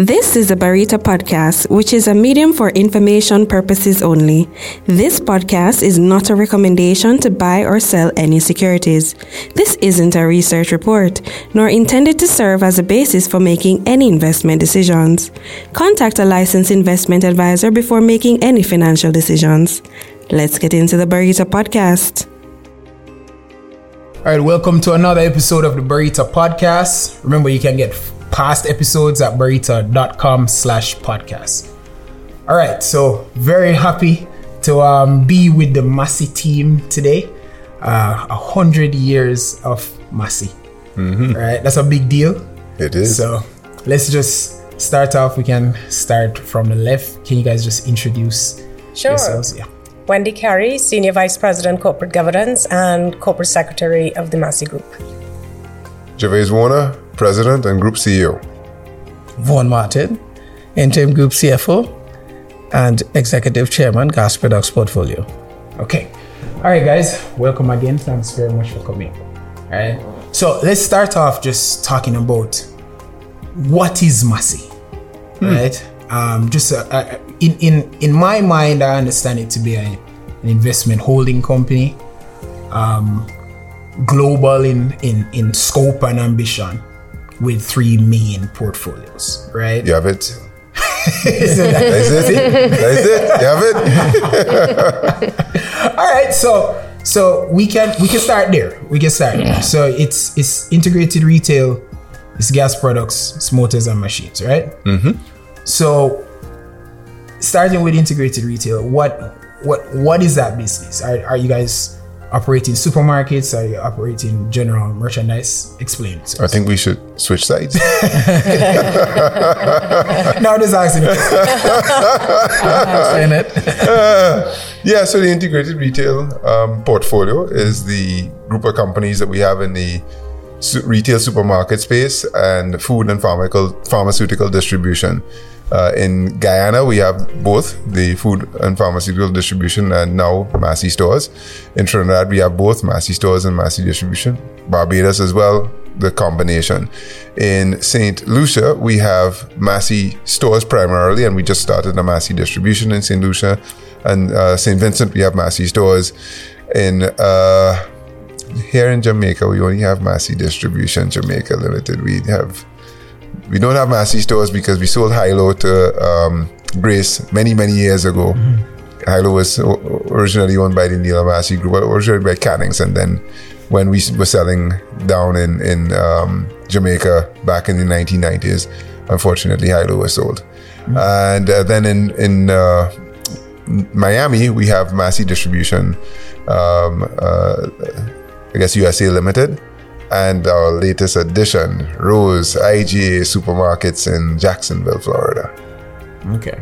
This is a Barita podcast, which is a medium for information purposes only. This podcast is not a recommendation to buy or sell any securities. This isn't a research report, nor intended to serve as a basis for making any investment decisions. Contact a licensed investment advisor before making any financial decisions. Let's get into the Barita podcast. All right, welcome to another episode of the Barita Podcast. Remember, you can get past episodes at barita.com slash podcast. All right, so very happy to um, be with the Massy team today. Uh, A hundred years of Massy. Mm-hmm. All right, that's a big deal. It is. So let's just start off. We can start from the left. Can you guys just introduce Sure. yourselves? Yeah. Wendy Kerry, Senior Vice President, Corporate Governance and Corporate Secretary of the Massy Group. Gervase Warner, President and Group CEO. Vaughn Martin, Interim Group CFO and Executive Chairman, Gas Products Portfolio. Okay. All right, guys. Welcome again. Thanks very much for coming. All right. So let's start off just talking about what is Massy, right? Um, just uh, uh, in in in my mind, I understand it to be a, an investment holding company, um, global in in in scope and ambition, with three main portfolios, right? You have it. So that- That's it. That's it. You have it. All right, so so we can we can start there. We can start. There. So it's it's integrated retail, it's gas products, it's motors and machines, right? Mm-hmm. So starting with integrated retail, what what what is that business? Are are you guys operating supermarkets? Are you operating general merchandise? Explain. I think we should switch sides. no, I'm just asking. Saying it. yeah, so the integrated retail um, portfolio is the group of companies that we have in the su- retail supermarket space and food and pharmaceutical, pharmaceutical distribution. Uh, in Guyana, we have both the food and pharmaceutical distribution and now Massy stores. In Trinidad, we have both Massy stores and Massy distribution. Barbados as well, the combination. In St. Lucia, we have Massy stores primarily, and we just started a Massy distribution in St. Lucia. And uh, St. Vincent, we have Massy stores. In uh, here in Jamaica, we only have Massy Distribution Jamaica Limited. We have we don't have Massy stores because we sold Hilo to um, Grace many many years ago. Hilo was originally owned by the Neal Massy Group, but originally by Cannings, and then when we were selling down in in um, Jamaica back in the 1990s, unfortunately Hilo was sold, and uh, then in in uh, Miami we have Massy Distribution, um, uh, I guess USA Limited, and our latest addition, Rowe's IGA Supermarkets in Jacksonville, Florida. okay.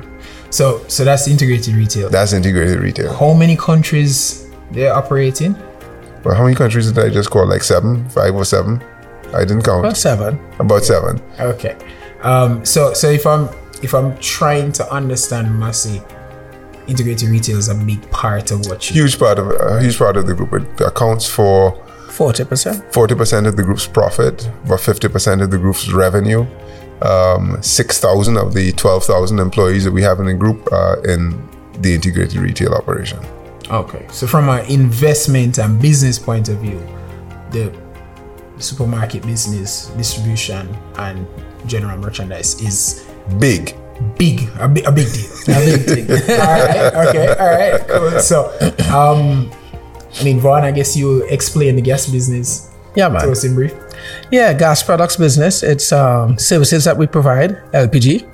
So so that's integrated retail. That's integrated retail. How many countries they're operating? Well, how many countries did I just call? Like seven, five or seven? I didn't count. About seven. About seven. Okay. Um, so so if I'm if I'm trying to understand Massy, integrated retail is a big part of what you Huge part of a huge part of the group. It accounts for 40%. forty percent of the group's profit, about fifty percent of the group's revenue. Um, Six thousand of the twelve thousand employees that we have in the group are in the integrated retail operation. Okay. So from an investment and business point of view, the supermarket business, distribution and general merchandise is Big. big, a big, a big deal. A big thing. all right. Okay. All right. Cool. So, um, I mean, Vaughn, I guess you explain the gas business Yeah, to man. us in brief. Yeah, gas products business. It's um, services that we provide, LPG,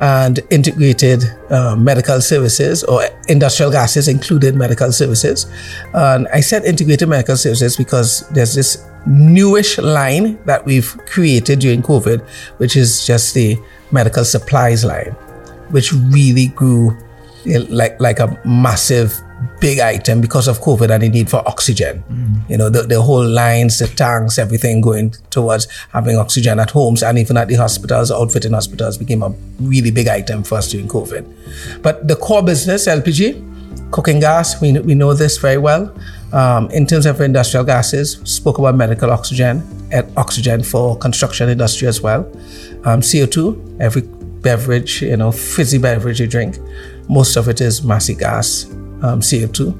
and integrated uh, medical services or industrial gases, included medical services. And I said integrated medical services because there's this newish line that we've created during COVID, which is just the medical supplies line, which really grew like like a massive big item because of COVID and the need for oxygen. You know, the, the whole lines, the tanks, everything going towards having oxygen at homes and even at the hospitals, outfitting hospitals became a really big item for us during COVID. But the core business, LPG, cooking gas, we, we know this very well. Um, in terms of industrial gases, spoke about medical oxygen, and oxygen for construction industry as well. Um, CO2, every beverage, you know, fizzy beverage you drink, most of it is Massy gas, um, CO2.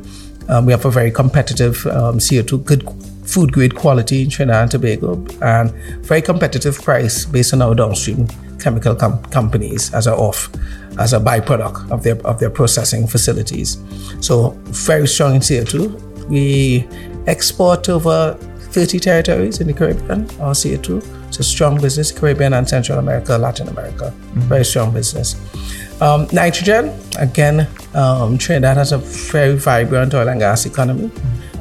Um, we have a very competitive um, CO2, good food grade quality in Trinidad and Tobago, and very competitive price based on our downstream chemical com- companies as a off as a byproduct of their of their processing facilities. So very strong in CO2. We export over 30 territories in the Caribbean, our CO2. It's a strong business, Caribbean and Central America, Latin America. Mm-hmm. Very strong business. Um, nitrogen, again, um, Trinidad has a very vibrant oil and gas economy.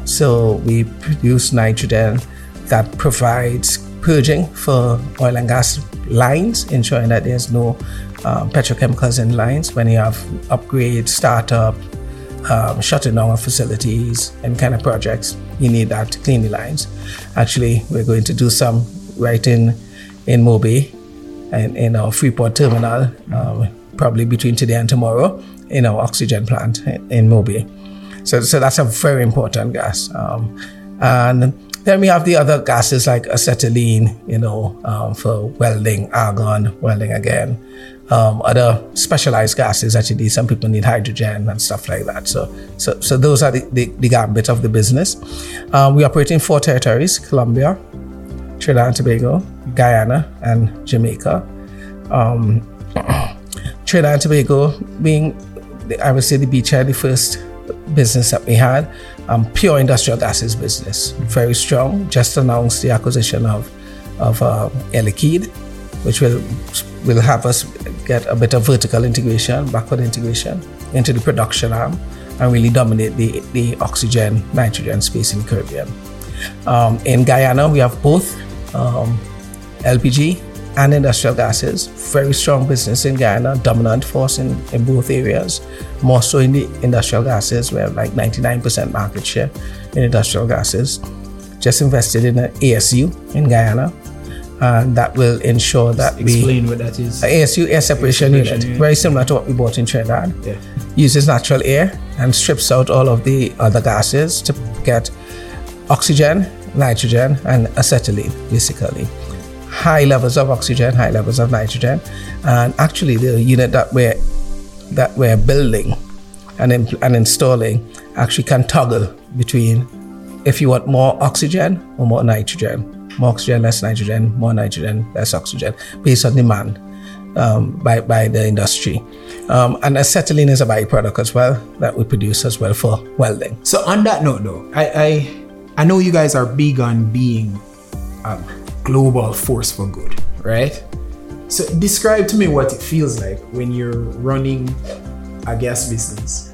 So we produce nitrogen that provides purging for oil and gas lines, ensuring that there's no um, petrochemicals in lines when you have upgrade, startup, um, shutting down of facilities and kind of projects. You need that to clean the lines. Actually, we're going to do some right in in Mobi and in our Freeport terminal, um, probably between today and tomorrow, in our oxygen plant in, Mobi. So, so that's a very important gas. Um, and then we have the other gases like acetylene, you know, um, for welding, argon, welding again. Um, other specialized gases that you need. Some people need hydrogen and stuff like that. So, so, so those are the, the, the gambit of the business. Um, we operate in four territories: Colombia, Trinidad and Tobago, Guyana, and Jamaica. Um, Trinidad and Tobago being, I would say, the beachhead, the first business that we had um, pure industrial gases business, very strong. Just announced the acquisition of of Liquide, which will will have us get a bit of vertical integration, backward integration into the production arm, and really dominate the the oxygen nitrogen space in the Caribbean. Um, in Guyana, we have both um, LPG and industrial gases. Very strong business in Guyana, dominant force in, in both areas. More so in the industrial gases, we have like 99% market share in industrial gases. Just invested in an ASU in Guyana. And that will ensure that Explain we explain what that is. ASU air separation, air separation unit, unit, very similar to what we bought in Trinidad. Yeah. Uses natural air and strips out all of the other gases to get oxygen, nitrogen, and acetylene, basically high levels of oxygen, high levels of nitrogen, and actually the unit that we're that we're building and, and installing actually can toggle between if you want more oxygen or more nitrogen, more oxygen, less nitrogen, more nitrogen, less oxygen, based on demand um, by, by the industry. Um, and acetylene is a byproduct as well that we produce as well for welding. So on that note, though, I I, I know you guys are big on being um, global force for good, right? So describe to me what it feels like when you're running a gas business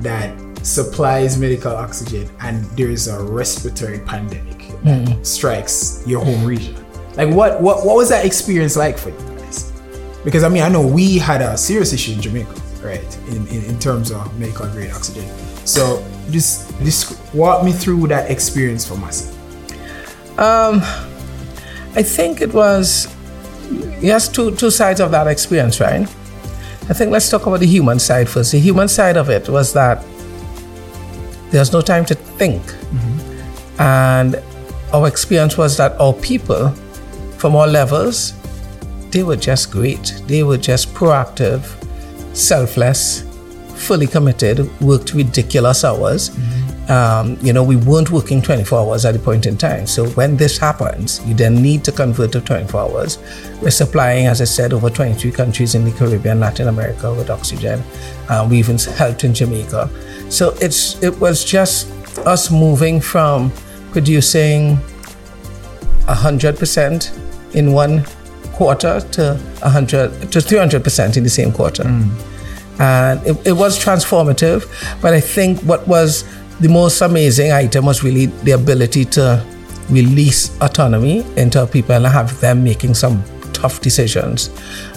that supplies medical oxygen and there's a respiratory pandemic that mm. strikes your home region. Like what what what was that experience like for you guys? Because I mean I know we had a serious issue in Jamaica, right? In in, in terms of medical grade oxygen. So just just walk me through that experience for myself. Um I think it was, yes, two, two sides of that experience, right? I think let's talk about the human side first. The human side of it was that there's no time to think. Mm-hmm. And our experience was that our people from all levels, they were just great. They were just proactive, selfless, fully committed, worked ridiculous hours. Mm-hmm um, you know, we weren't working 24 hours at the point in time. So when this happens, you then need to convert to 24 hours. We're supplying, as I said, over 23 countries in the Caribbean, Latin America with oxygen. Uh, we even helped in Jamaica. So it's it was just us moving from producing 100% in one quarter to 100 to 300% in the same quarter. Mm. And it, it was transformative, but I think what was the most amazing item was really the ability to release autonomy into people and have them making some tough decisions.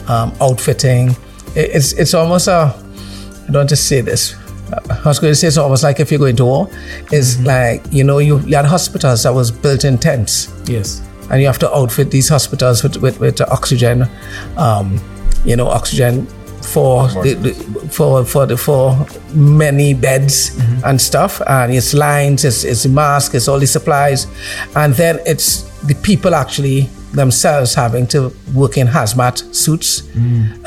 Um, outfitting, it's it's almost a. I don't want to say this. I was going to say it's almost like if you're going to war. It's mm-hmm. like you know you, you had hospitals that was built in tents. Yes. And you have to outfit these hospitals with with, with oxygen, um, you know, oxygen for the, the, for for the for many beds mm-hmm. and stuff and it's lines it's, it's mask it's all the supplies and then it's the people actually themselves having to work in hazmat suits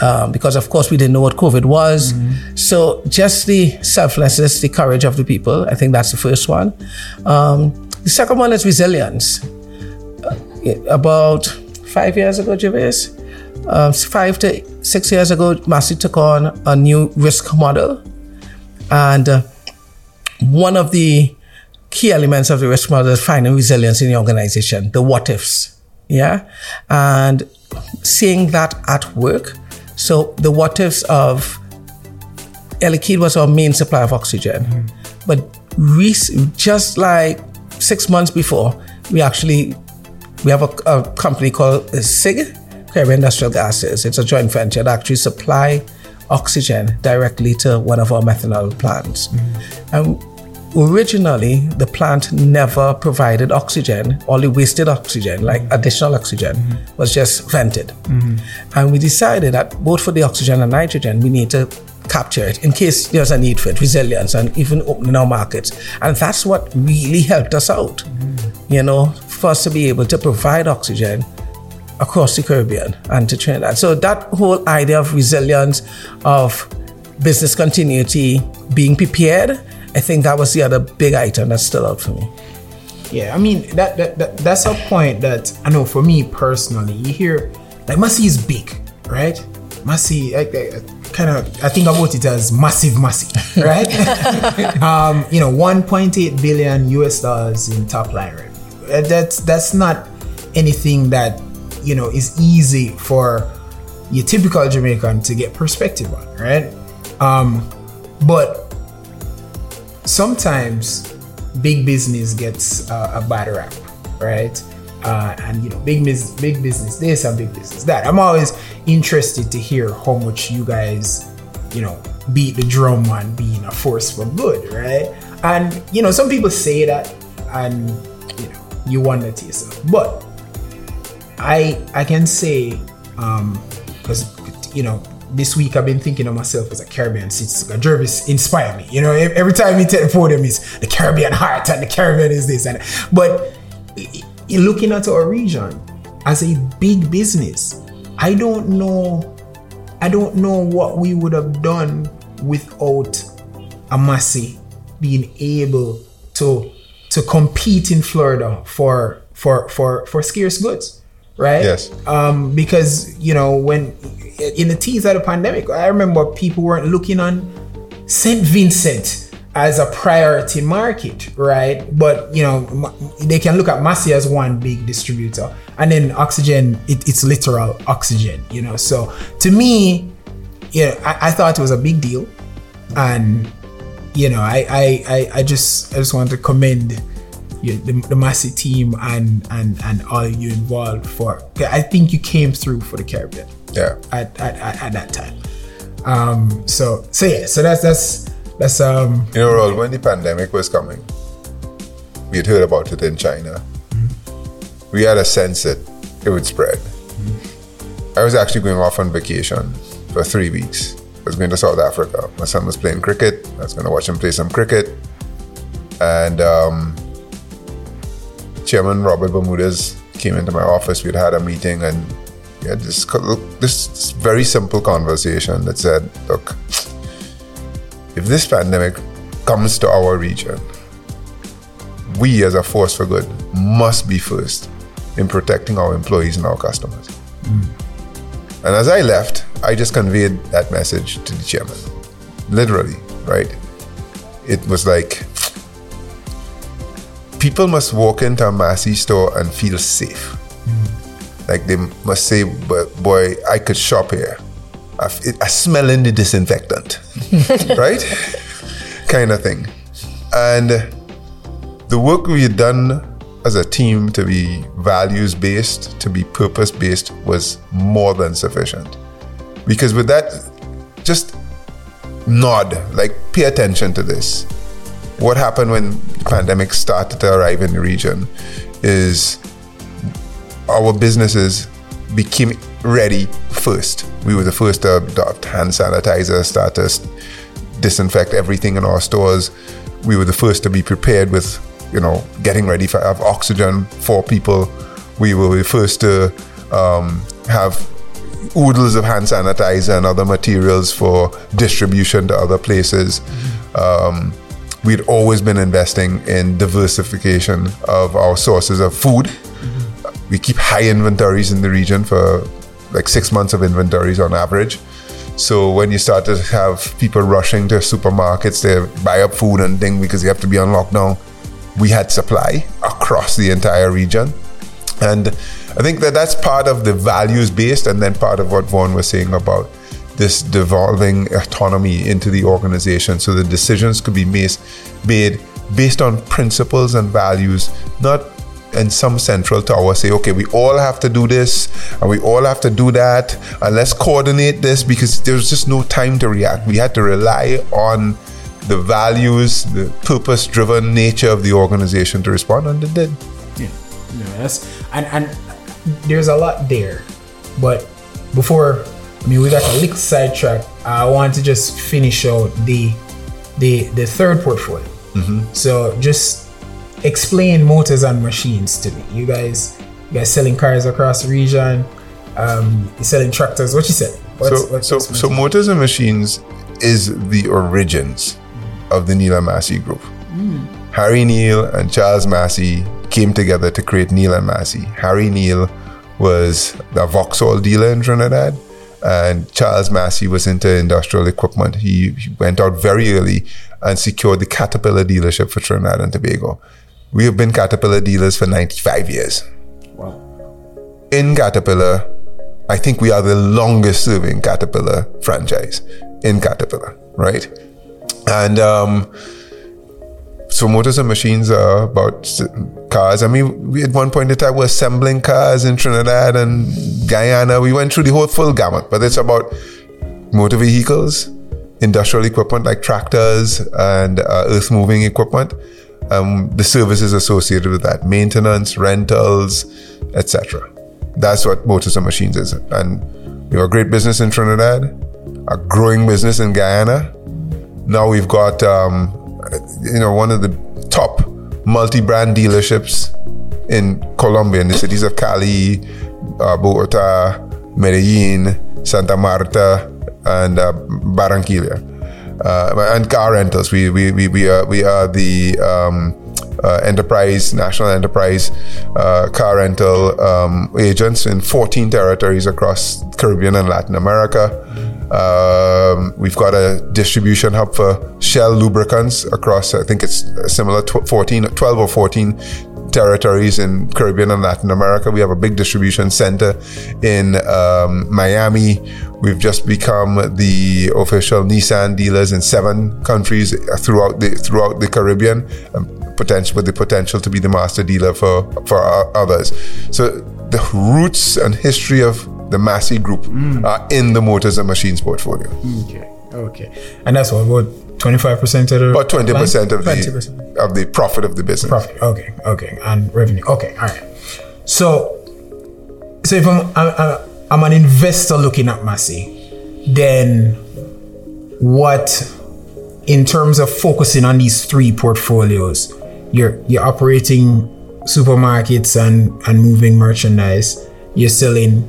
um, because, of course, we didn't know what COVID was. So, just the selflessness, the courage of the people, I think that's the first one. Um, the second one is resilience. Uh, about five years ago, Gervase, uh, five to six years ago, Massy took on a new risk model. And uh, one of the key elements of the risk model is finding resilience in the organization, the what ifs. Yeah. And seeing that at work. So the what ifs of Air Liquide was our main supply of oxygen. But rec- just like six months before, we actually we have a, a company called CIG, Caribbean Industrial Gases. It's a joint venture that actually supply oxygen directly to one of our methanol plants. Mm. And originally, the plant never provided oxygen. only wasted oxygen, like mm. additional oxygen, mm-hmm. was just vented. Mm-hmm. And we decided that both for the oxygen and nitrogen, we need to capture it in case there's a need for it, resilience, and even opening our markets. And that's what really helped us out, mm-hmm. you know, for us to be able to provide oxygen across the Caribbean and to Trinidad. So that whole idea of resilience, of business continuity, being prepared, I think that was the other big item that stood out for me. Yeah, I mean that, that, that that's a point that I know for me personally. You hear like Massy is big, right? Massy, I, kind of I think about it as massive, massive, right? um, you know, 1.8 billion US dollars in top line revenue. Uh, That's that's not anything that you know is easy for your typical Jamaican to get perspective on, right? Um, but sometimes big business gets uh, a bad rap, right? Uh, and you know, big business, big business this and big business that. I'm always interested to hear how much you guys, you know, beat the drum on being a force for good, right? And you know, some people say that, and you know, you wonder to yourself, but I I can say, um, because you know, this week I've been thinking of myself as a Caribbean citizen. Gervase inspired me. You know, every time he take the podium is the Caribbean heart and the Caribbean is this and but looking at our region as a big business, I don't know I don't know what we would have done without a Massy being able to to compete in Florida for for for for scarce goods, right? Yes. Um, because you know when in the teeth of the pandemic, I remember people weren't looking on St. Vincent as a priority market, right? But you know they can look at Massy as one big distributor, and then oxygen, it, it's literal oxygen, you know. So to me, yeah, I, I thought it was a big deal, and you know, I I, I, I just I just wanted to commend you, the, the Massy team and and and all you involved for. I think you came through for the Caribbean Yeah. at at, at, at that time. Um. So so yeah. So that's that's that's um. You know, when the pandemic was coming, we had heard about it in China. We had a sense that it would spread. I was actually going off on vacation for three weeks. I was going to South Africa. My son was playing cricket. I was going to watch him play some cricket. And um, Chairman Robert Bermudez came into my office. We'd had a meeting and we had this, this very simple conversation that said, look, if this pandemic comes to our region, we as a force for good must be first in protecting our employees and our customers. Hmm. And as I left, I just conveyed that message to the chairman. Literally, right? It was like people must walk into a Massy store and feel safe. Hmm. Like they must say, "But boy, I could shop here. I, I smell in the disinfectant, right? kind of thing. And the work we had done as a team to be values based, to be purpose based, was more than sufficient. Because with that, just nod, like pay attention to this. What happened when the pandemic started to arrive in the region is our businesses became ready first. We were the first to adopt hand sanitizer, start to disinfect everything in our stores. We were the first to be prepared with, you know, getting ready for have oxygen for people We were the first to um, have oodles of hand sanitizer and other materials for distribution to other places. Um, we'd always been investing in diversification of our sources of food. We keep high inventories in the region for like six months of inventories on average. So when you start to have people rushing to supermarkets to buy up food and things because you have to be on lockdown, we had supply across the entire region. And I think that that's part of the values based, and then part of what Vaughn was saying about this devolving autonomy into the organization so the decisions could be made, made based on principles and values, not in some central tower say, okay, we all have to do this and we all have to do that, and let's coordinate this because there's just no time to react. We had to rely on the values, the purpose driven nature of the organization to respond, and it did. Yeah, yeah that's and and there's a lot there, but before mean we got a little sidetrack. I want to just finish out the the the third portfolio. Mm-hmm. So just explain motors and machines to me. You guys, you guys selling cars across the region. Um, you selling tractors. What you said? What's, so, what's, so, so Motors and Machines is the origins mm. of the Neal and Massy Group. Mm. Harry Neal and Charles Massy came together to create Neal and Massy. Harry Neal was a Vauxhall dealer in Trinidad, and Charles Massy was into industrial equipment. He, he went out very early and secured the Caterpillar dealership for Trinidad and Tobago. We have been Caterpillar dealers for 95 years wow. in Caterpillar, I think we are the longest serving Caterpillar franchise in Caterpillar, right? And um, so motors and machines are about cars. I mean, we at one point in time we were assembling cars in Trinidad and Guyana. We went through the whole full gamut, but it's about motor vehicles, industrial equipment like tractors and uh, earth moving equipment, um, the services associated with that, maintenance, rentals, etc. That's what motors and machines is. And we have a great business in Trinidad, a growing business in Guyana. Now we've got, um, you know, one of the top multi-brand dealerships in Colombia, in the cities of Cali, uh, Bogota, Medellin, Santa Marta, and uh, Barranquilla. Uh, and car rentals. We we we, we are we are the um, uh, enterprise national enterprise uh, car rental um, agents in 14 territories across Caribbean and Latin America. Um, we've got a distribution hub for Shell lubricants across. I think it's similar tw- 14, 12 or 14 territories in Caribbean and Latin America. We have a big distribution center in um, Miami. We've just become the official Nissan dealers in seven countries throughout the throughout the Caribbean, um, potential with the potential to be the master dealer for for others. So the roots and history of the Massy Group are in the motors and machines portfolio. Okay. Okay. And that's what about twenty five percent of the About twenty percent of the 20%. of the profit of the business. profit. Okay. Okay. And revenue. Okay. All right. So, so if I'm I'm, I'm- I'm an investor looking at Massy, then what, in terms of focusing on these three portfolios, you're you're operating supermarkets and and moving merchandise. You're selling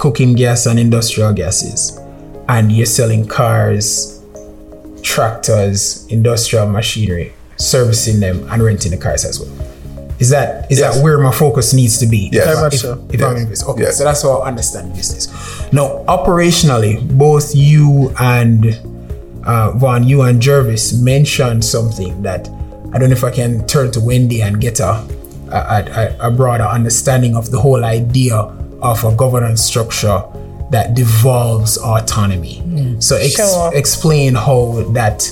cooking gas and industrial gases, and you're selling cars, tractors, industrial machinery, servicing them and renting the cars as well. Is that is Yes. that where my focus needs to be? Yes. Very much if, so. if I'm. Okay, so that's how I understand business. Now, operationally, both you and uh, Vaughn, you and Gervase mentioned something that I don't know if I can turn to Wendy and get a a, a, a broader understanding of the whole idea of a governance structure that devolves autonomy. Hmm. So ex- Sure. explain how that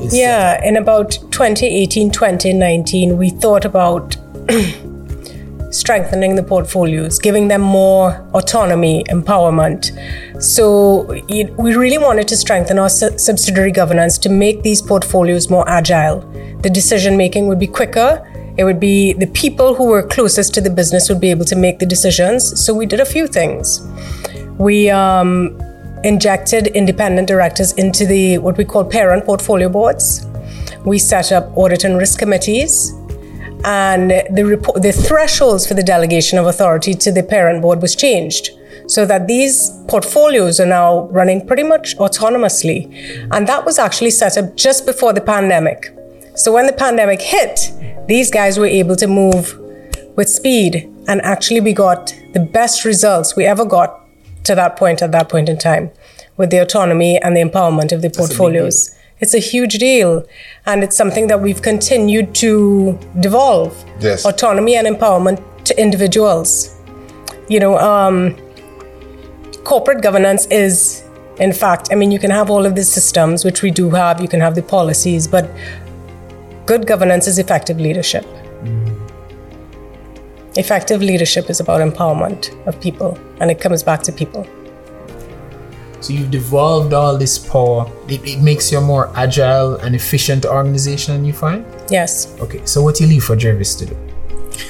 is. Yeah, in about 2018, 2019, we thought about strengthening the portfolios, giving them more autonomy, empowerment. So it, we really wanted to strengthen our su- subsidiary governance to make these portfolios more agile. The decision making would be quicker. It would be the people who were closest to the business would be able to make the decisions. So we did a few things. We um, injected independent directors into the what we call parent portfolio boards. We set up audit and risk committees, and the report, the thresholds for the delegation of authority to the parent board was changed so that these portfolios are now running pretty much autonomously. And that was actually set up just before the pandemic. So when the pandemic hit, these guys were able to move with speed and actually we got the best results we ever got to that point at that point in time with the autonomy and the empowerment of the portfolios. It's a huge deal and it's something that we've continued to devolve. Yes. Autonomy and empowerment to individuals. You know, um, corporate governance is, in fact, I mean, you can have all of the systems, which we do have, you can have the policies, but good governance is effective leadership. Effective leadership is about empowerment of people, and it comes back to people. So you've devolved all this power. It, it makes you a more agile and efficient organization, you find? Yes. Okay, so what do you leave for Gervase to do?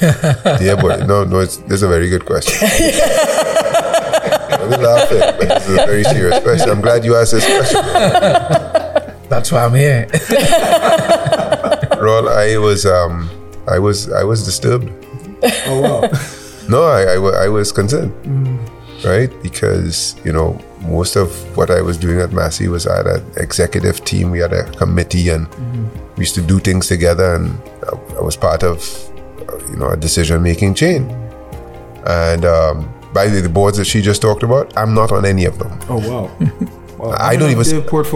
yeah, but no, no, it's, this is a very good question. I'm laughing, but this is a very serious question. I'm glad you asked this question. That's why I'm here. Ron, I was, um, I was, I was disturbed. Oh wow. No, I, I, I was concerned, right? Because you know most of what I was doing at Massy was I had an executive team, we had a committee, and we used to do things together, and I, I was part of uh, you know a decision making chain. And um, by the way, the boards that she just talked about, I'm not on any of them. Oh wow. wow. I don't even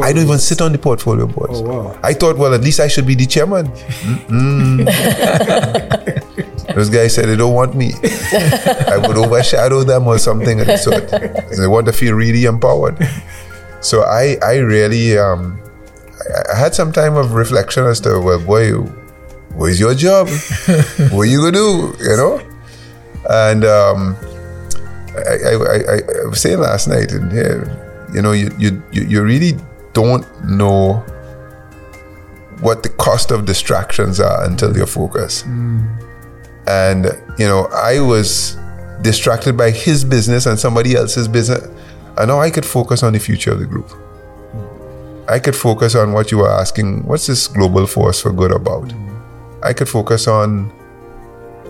I don't even sit on the portfolio boards. Oh, wow. I thought, well, at least I should be the chairman. Those guys said they don't want me. I would overshadow them or something of the sort. They want to feel really empowered. So I, I really, um, I, had some time of reflection as to, well, boy, where's your job? what you gonna do? You know? And um, I, I, I, I I was saying last night in here, you know, you, you, you really don't know what the cost of distractions are until you're focused. Hmm. And, you know, I was distracted by his business and somebody else's business. And now I could focus on the future of the group. I could focus on what you were asking what's this global force for good about? Hmm. I could focus on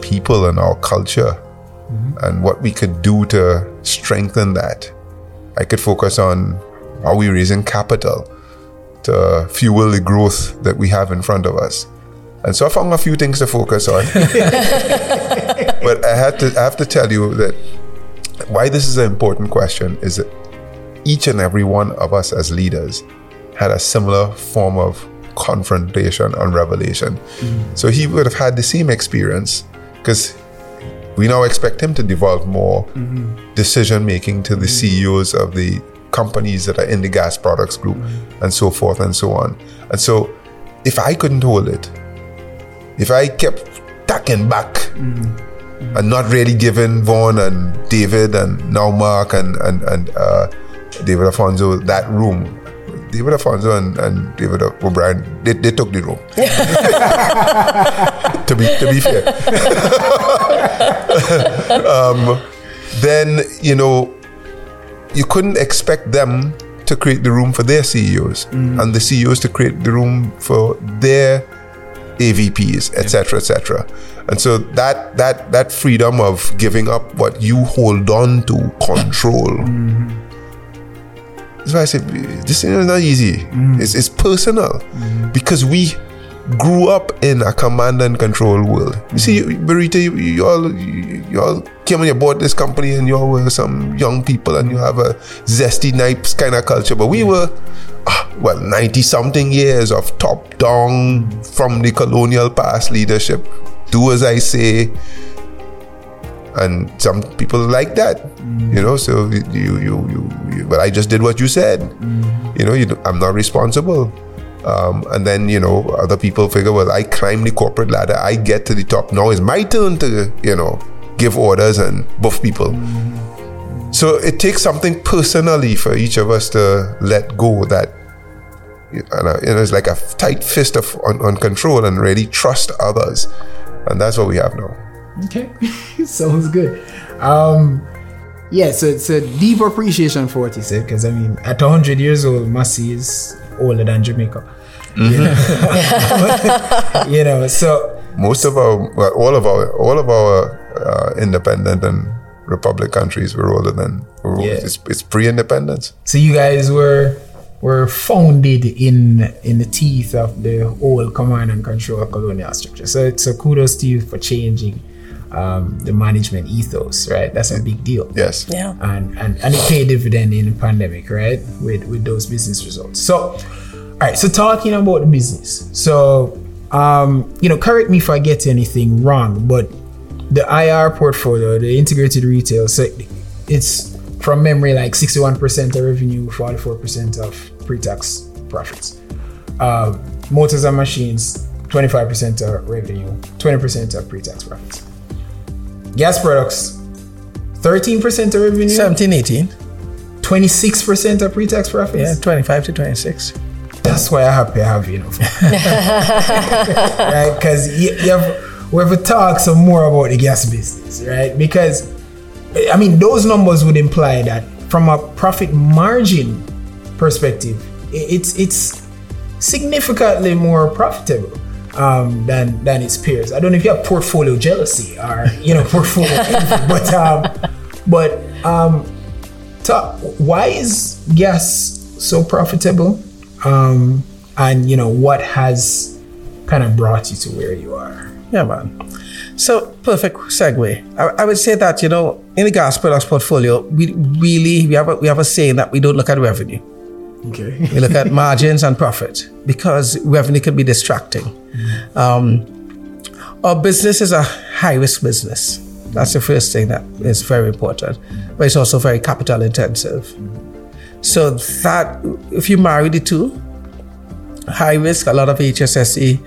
people and our culture hmm. and what we could do to strengthen that. I could focus on are we raising capital to fuel the growth that we have in front of us. And so I found a few things to focus on. but I had to I have to tell you that why this is an important question is that each and every one of us as leaders had a similar form of confrontation and revelation. Mm. So he would have had the same experience because we now expect him to devolve more mm-hmm. decision making to the mm-hmm. CEOs of the companies that are in the gas products group mm-hmm. and so forth and so on. And so if I couldn't hold it, if I kept tacking back and not really giving Vaughn and David and now Mark and and, and uh, David Afonso that room. David Afonso and, and David uh, O'Brien, they, they took the room. to be to be fair. um, then you know you couldn't expect them to create the room for their CEOs mm. and the CEOs to create the room for their AVPs, etc., etc. And so that that that freedom of giving up what you hold on to control. Mm-hmm. That's why I said this is not easy. Mm. It's, it's personal mm. because we grew up in a command and control world. You see, mm. Barita, you, you all you, you all came and you bought this company and you all were some young people and you have a zesty nice kind of culture. But we were, ah, well, 90 something years of top down from the colonial past leadership. Do as I say. And some people like that, you know. So you, you, you, you, but I just did what you said. You know, you, I'm not responsible. Um, and then you know other people figure well i climb the corporate ladder i get to the top now it's my turn to you know give orders and buff people so it takes something personally for each of us to let go that you know it's like a tight fist of on, on control and really trust others and that's what we have now Okay, sounds good. Um, yeah, so it's a deep appreciation for what you said because I mean, at 100 years old, Massy is older than Jamaica. You, know? you know, so most of our, well, all of our, all of our uh, independent and republic countries were older than. Were, Yeah. It's, it's pre-independence. So you guys were were founded in in the teeth of the old command and control colonial structure. So it's so kudos to you for changing um, the management ethos, right? That's a big deal. Yes. Yeah. And, and and it paid dividend in the pandemic, right? With with those business results. So all right, so talking about the business. So um, you know, correct me if I get anything wrong, but the IR portfolio, the integrated retail, so it's from memory like 61% of revenue, 44% of pre-tax profits. Uh, motors and machines, 25% of revenue, 20% of pre-tax profits. Gas products, 13% of revenue, 17, 18. 26% of pre-tax profits. Yeah, 25 to 26. That's why I happy I have you know. right? Because you, you have, we have to talk some more about the gas business, right? Because I mean, those numbers would imply that from a profit margin perspective, it's it's significantly more profitable um, than than its peers. I don't know if you have portfolio jealousy or you know portfolio but um, but um, talk, why is gas so profitable? Um, and you know what has kind of brought you to where you are? Yeah, man. So perfect segue. I, I would say that you know in the gas products portfolio, we really we have a, we have a saying that we don't look at revenue. Okay. We look at margins and profit because revenue can be distracting. Um, our business is a high risk business. That's the first thing that is very important, but it's also very capital intensive. So that if you marry the two, high risk, a lot of HSSE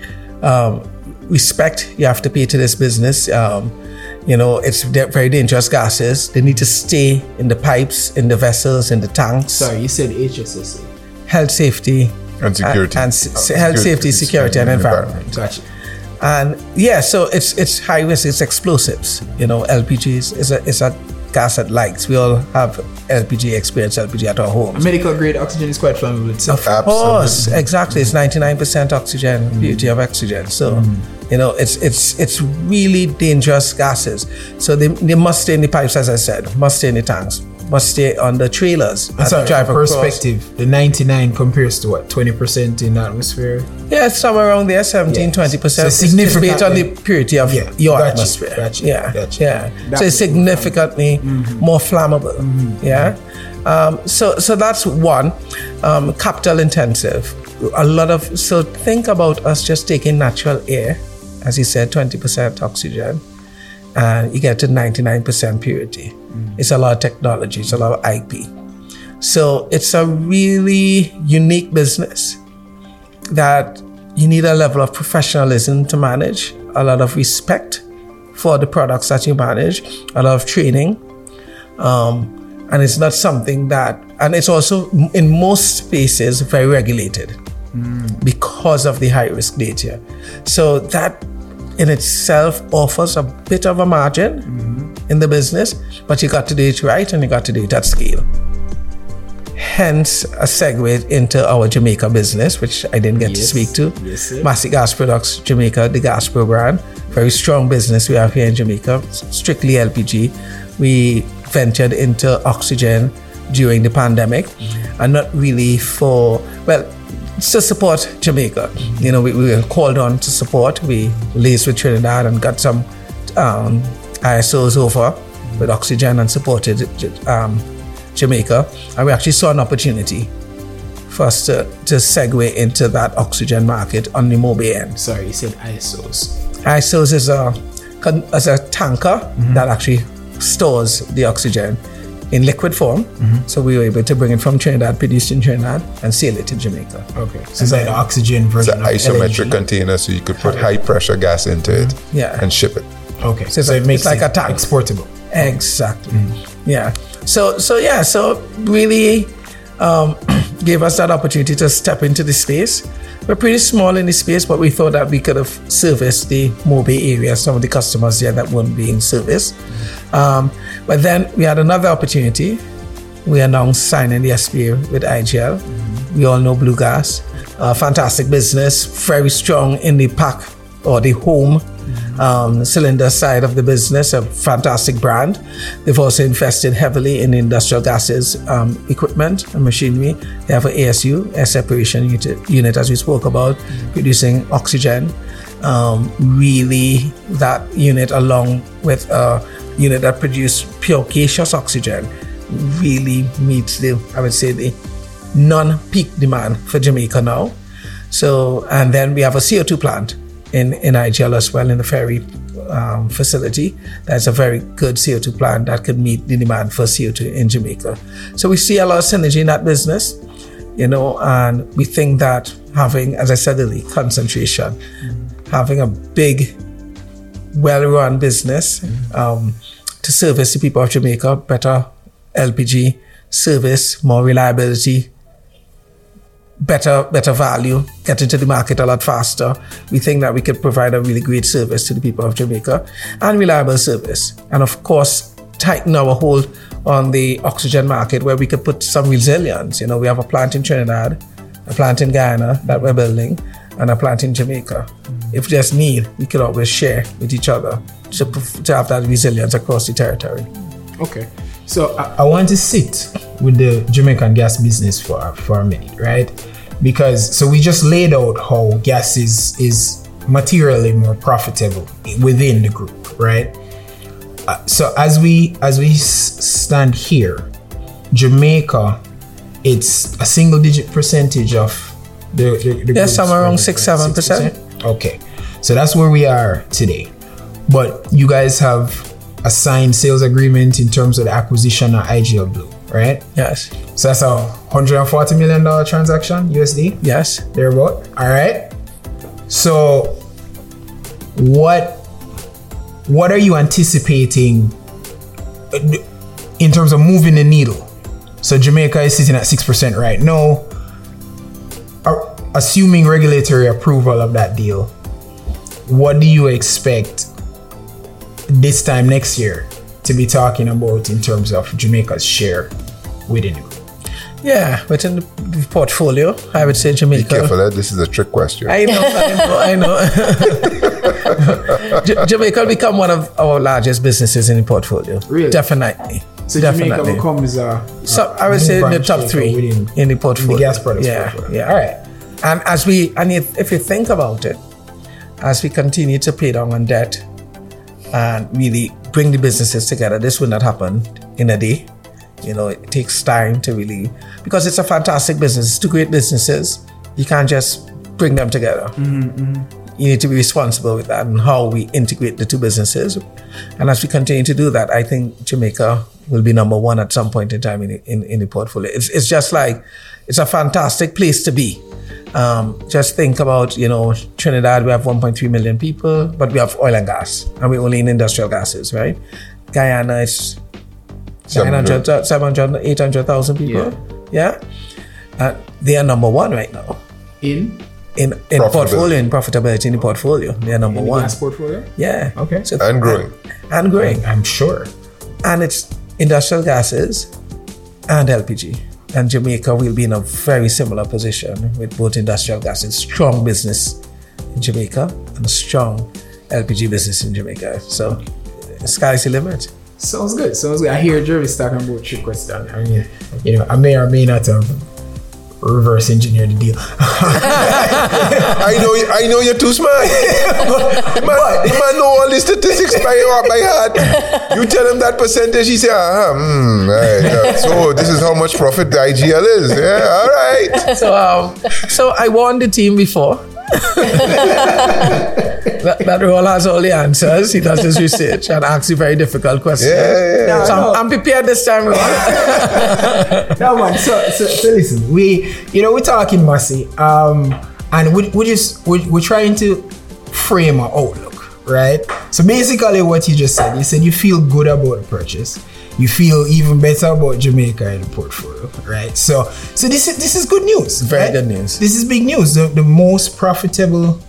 um, respect you have to pay to this business. Um, you know, it's very dangerous gases. They need to stay in the pipes, in the vessels, in the tanks Sorry, you said HSSA. Health, safety, And uh, security. and, s- health, safety, security, and environment. Gotcha. And yeah, so it's it's high risk. It's explosives. You know, LPGs is a is a gas that lights. We all have LPG experience, LPG at our homes. Medical grade oxygen is quite flammable itself. Of course, exactly. It's ninety nine percent oxygen, mm. beauty of oxygen. So, mm. you know, it's it's it's really dangerous gases. So they, they must stay in the pipes, as I said, must stay in the tanks, must stay on the trailers. as Sorry, they drive across. perspective, the 99 compares to what? 20% in atmosphere? Yeah, somewhere around there, 17, Yeah. 20 percent. So It's based on the purity of Yeah, your gotcha, atmosphere. gotcha, yeah, gotcha. yeah. That so it's would be significantly more flammable. Yeah. Um, so so that's one. Um, capital intensive. A lot of so think about us just taking natural air, as you said, twenty percent oxygen, and you get to ninety nine percent purity. Mm. It's a lot of technology. It's a lot of IP. So it's a really unique business that you need a level of professionalism to manage, a lot of respect for the products that you manage, a lot of training. Um, and it's not something that, and it's also in most spaces very regulated mm. because of the high risk nature. So that in itself offers a bit of a margin mm-hmm. in the business, but you got to do it right and you got to do it at scale hence a segue into our Jamaica business, which I didn't get to speak to. Yes, sir. Massy Gas Products Jamaica, the Gaspro brand. Very strong business we have here in Jamaica, strictly LPG. We ventured into oxygen during the pandemic mm-hmm. and not really for, well, to support Jamaica. You know, we, we were called on to support. We liaised with Trinidad and got some um, ISOs over with oxygen and supported um, Jamaica, and we actually saw an opportunity for us to, to segue into that oxygen market on the mobile end. Sorry, you said ISOs. ISOs is a as a tanker that actually stores the oxygen in liquid form. So we were able to bring it from Trinidad, produced in Trinidad, and sail it to Jamaica. Okay. So it's like the oxygen It's an isometric LNG. container, so you could put high pressure gas into it Yeah. and ship it. Okay. So So, it makes it's like a tank. exportable. Exactly. Yeah. So so yeah. So really um, gave us that opportunity to step into the space. We're pretty small in the space, but we thought that we could have serviced the Mobe area, some of the customers there that weren't being serviced. Um, but then we had another opportunity. We announced signing the SPA with IGL. We all know Blue Gas, uh, fantastic business, very strong in the pack or the home um, cylinder side of the business, a fantastic brand. They've also invested heavily in industrial gases um, equipment and machinery. They have an ASU, air separation unit, as we spoke about, producing oxygen. Um, really, that unit, along with a unit that produce pure gaseous oxygen, really meets the, I would say, the non-peak demand for Jamaica now. So, and then we have a CO2 plant in, in IGL as well in the ferry um, facility. That's a very good CO2 plant that could meet the demand for CO2 in Jamaica. So we see a lot of synergy in that business, you know, and we think that having, as I said earlier, concentration, mm-hmm. having a big, well-run business um, to service the people of Jamaica, better LPG service, more reliability, better better value, get into the market a lot faster. We think that we could provide a really great service to the people of Jamaica and reliable service. And of course, tighten our hold on the oxygen market where we could put some resilience. You know, we have a plant in Trinidad, a plant in Guyana that we're building, and a plant in Jamaica. If there's need, we can always share with each other to, to have that resilience across the territory. Okay. So I, I want to sit with the Jamaican gas business for for a minute, right? Because so we just laid out how gas is is materially more profitable within the group, right? Uh, so as we as we s- stand here, Jamaica, it's a single digit percentage of the, the, the yeah, somewhere around six seven percent. Okay, so that's where we are today. But you guys have a signed sales agreement in terms of the acquisition of IGL Blue, right? Yes. So that's a hundred and forty million dollar transaction USD. Yes. There about. All right. So, what what are you anticipating uh, in terms of moving the needle? So Jamaica is sitting at six percent right now. Assuming regulatory approval of that deal, what do you expect this time next year to be talking about in terms of Jamaica's share within it? Yeah, within the portfolio, I would say Jamaica. Be careful, Ed. This is a trick question. I know, I know, I know. Jamaica will become one of our largest businesses in the portfolio. Really? Definitely. So Definitely. Jamaica becomes a, so I would say in the top three within, in the portfolio. In the gas products yeah, portfolio. Yeah. All right. And as we, and if, if you think about it, as we continue to pay down on debt and really bring the businesses together, this will not happen in a day. You know, it takes time to really, because it's a fantastic business. It's two great businesses. You can't just bring them together. Mm-hmm. You need to be responsible with that and how we integrate the two businesses. And as we continue to do that, I think Jamaica will be number one at some point in time in, in, in the portfolio. It's, it's just like, it's a fantastic place to be. Um, just think about, you know, Trinidad, we have 1.3 million people, but we have oil and gas, and we're only in industrial gases, right? Guyana is 700, 700 800,000 people. Yeah. yeah? Uh, they are number one right now. In? In, in portfolio, in profitability in the portfolio. They are number in the one. gas portfolio? Yeah. Okay. So, and growing. And, and growing. I'm sure. And it's industrial gases and LPG and Jamaica will be in a very similar position with both industrial gas. gases, strong business in Jamaica and a strong LPG business in Jamaica. So sky's the limit. Sounds good. Sounds good. I hear Gervase talking about trick question. I mean, you know, I may or may not have reverse engineer the deal. I know, I know you're too smart. man, man know all the statistics by by heart. You tell him that percentage, he say, uh-huh, mm, right, yeah. So this is how much profit the IGL is. Yeah, all right. So, um, so I won the team before. that, that role has all the answers. He does his research and asks you very difficult questions. Yeah, yeah. So I'm, I'm, prepared this time around. no man. So, so, so listen, we you know we're talking Massy, um, and we we just we we're trying to frame our outlook, right? So basically, what you just said, you said you feel good about the purchase. You feel even better about Jamaica in the portfolio, right? So, so this is this is good news. Very right? good news. This is big news. The, the most profitable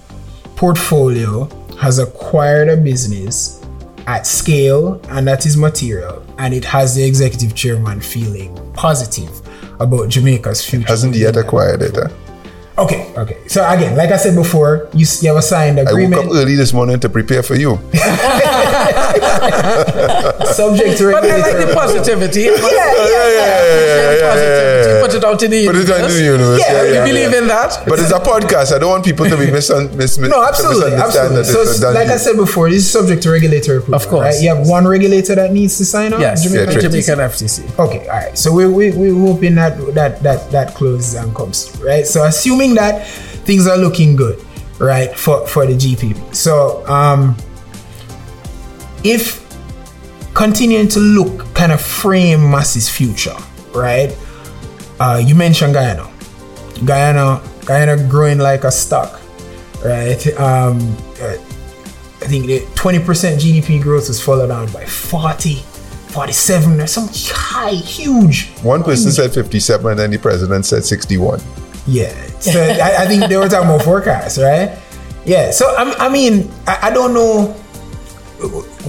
portfolio has acquired a business at scale and that is material and it has the executive chairman feeling positive about Jamaica's future. Hasn't yet acquired it. Huh? Okay, okay. So again, like I said before, you, you have a signed agreement. I woke up early this morning to prepare for you. subject to But I like regulatory. the positivity. yeah, yeah, yeah, yeah, yeah, positivity. yeah. Put it out in the Put it out in the universe. universe. Yeah, Yeah, you believe yeah. in that? But it's a podcast. I don't want people to be mis- mis- mis- No, absolutely, misunderstand absolutely. that So, it's a like I said before, this is subject to regulatory approval. Of course. right? You have one regulator that needs to sign off. yes, Jamaican Yeah, Jamaican FTC? FTC. Okay, all right. So we we we hoping that that that that closes and comes through, right? So assuming that things are looking good, right, for for the GPP. So um, if continuing to look kind of frame Massy's future, right? Uh, you mentioned Guyana, Guyana, Guyana growing like a stock, right? Um, uh, I think the 20% GDP growth was followed on by 40, 47, or some high, huge. One person said 57 and then the president said 61. Yeah. So I, I think they were talking about forecasts, right? Yeah. So I, I mean, I, I don't know.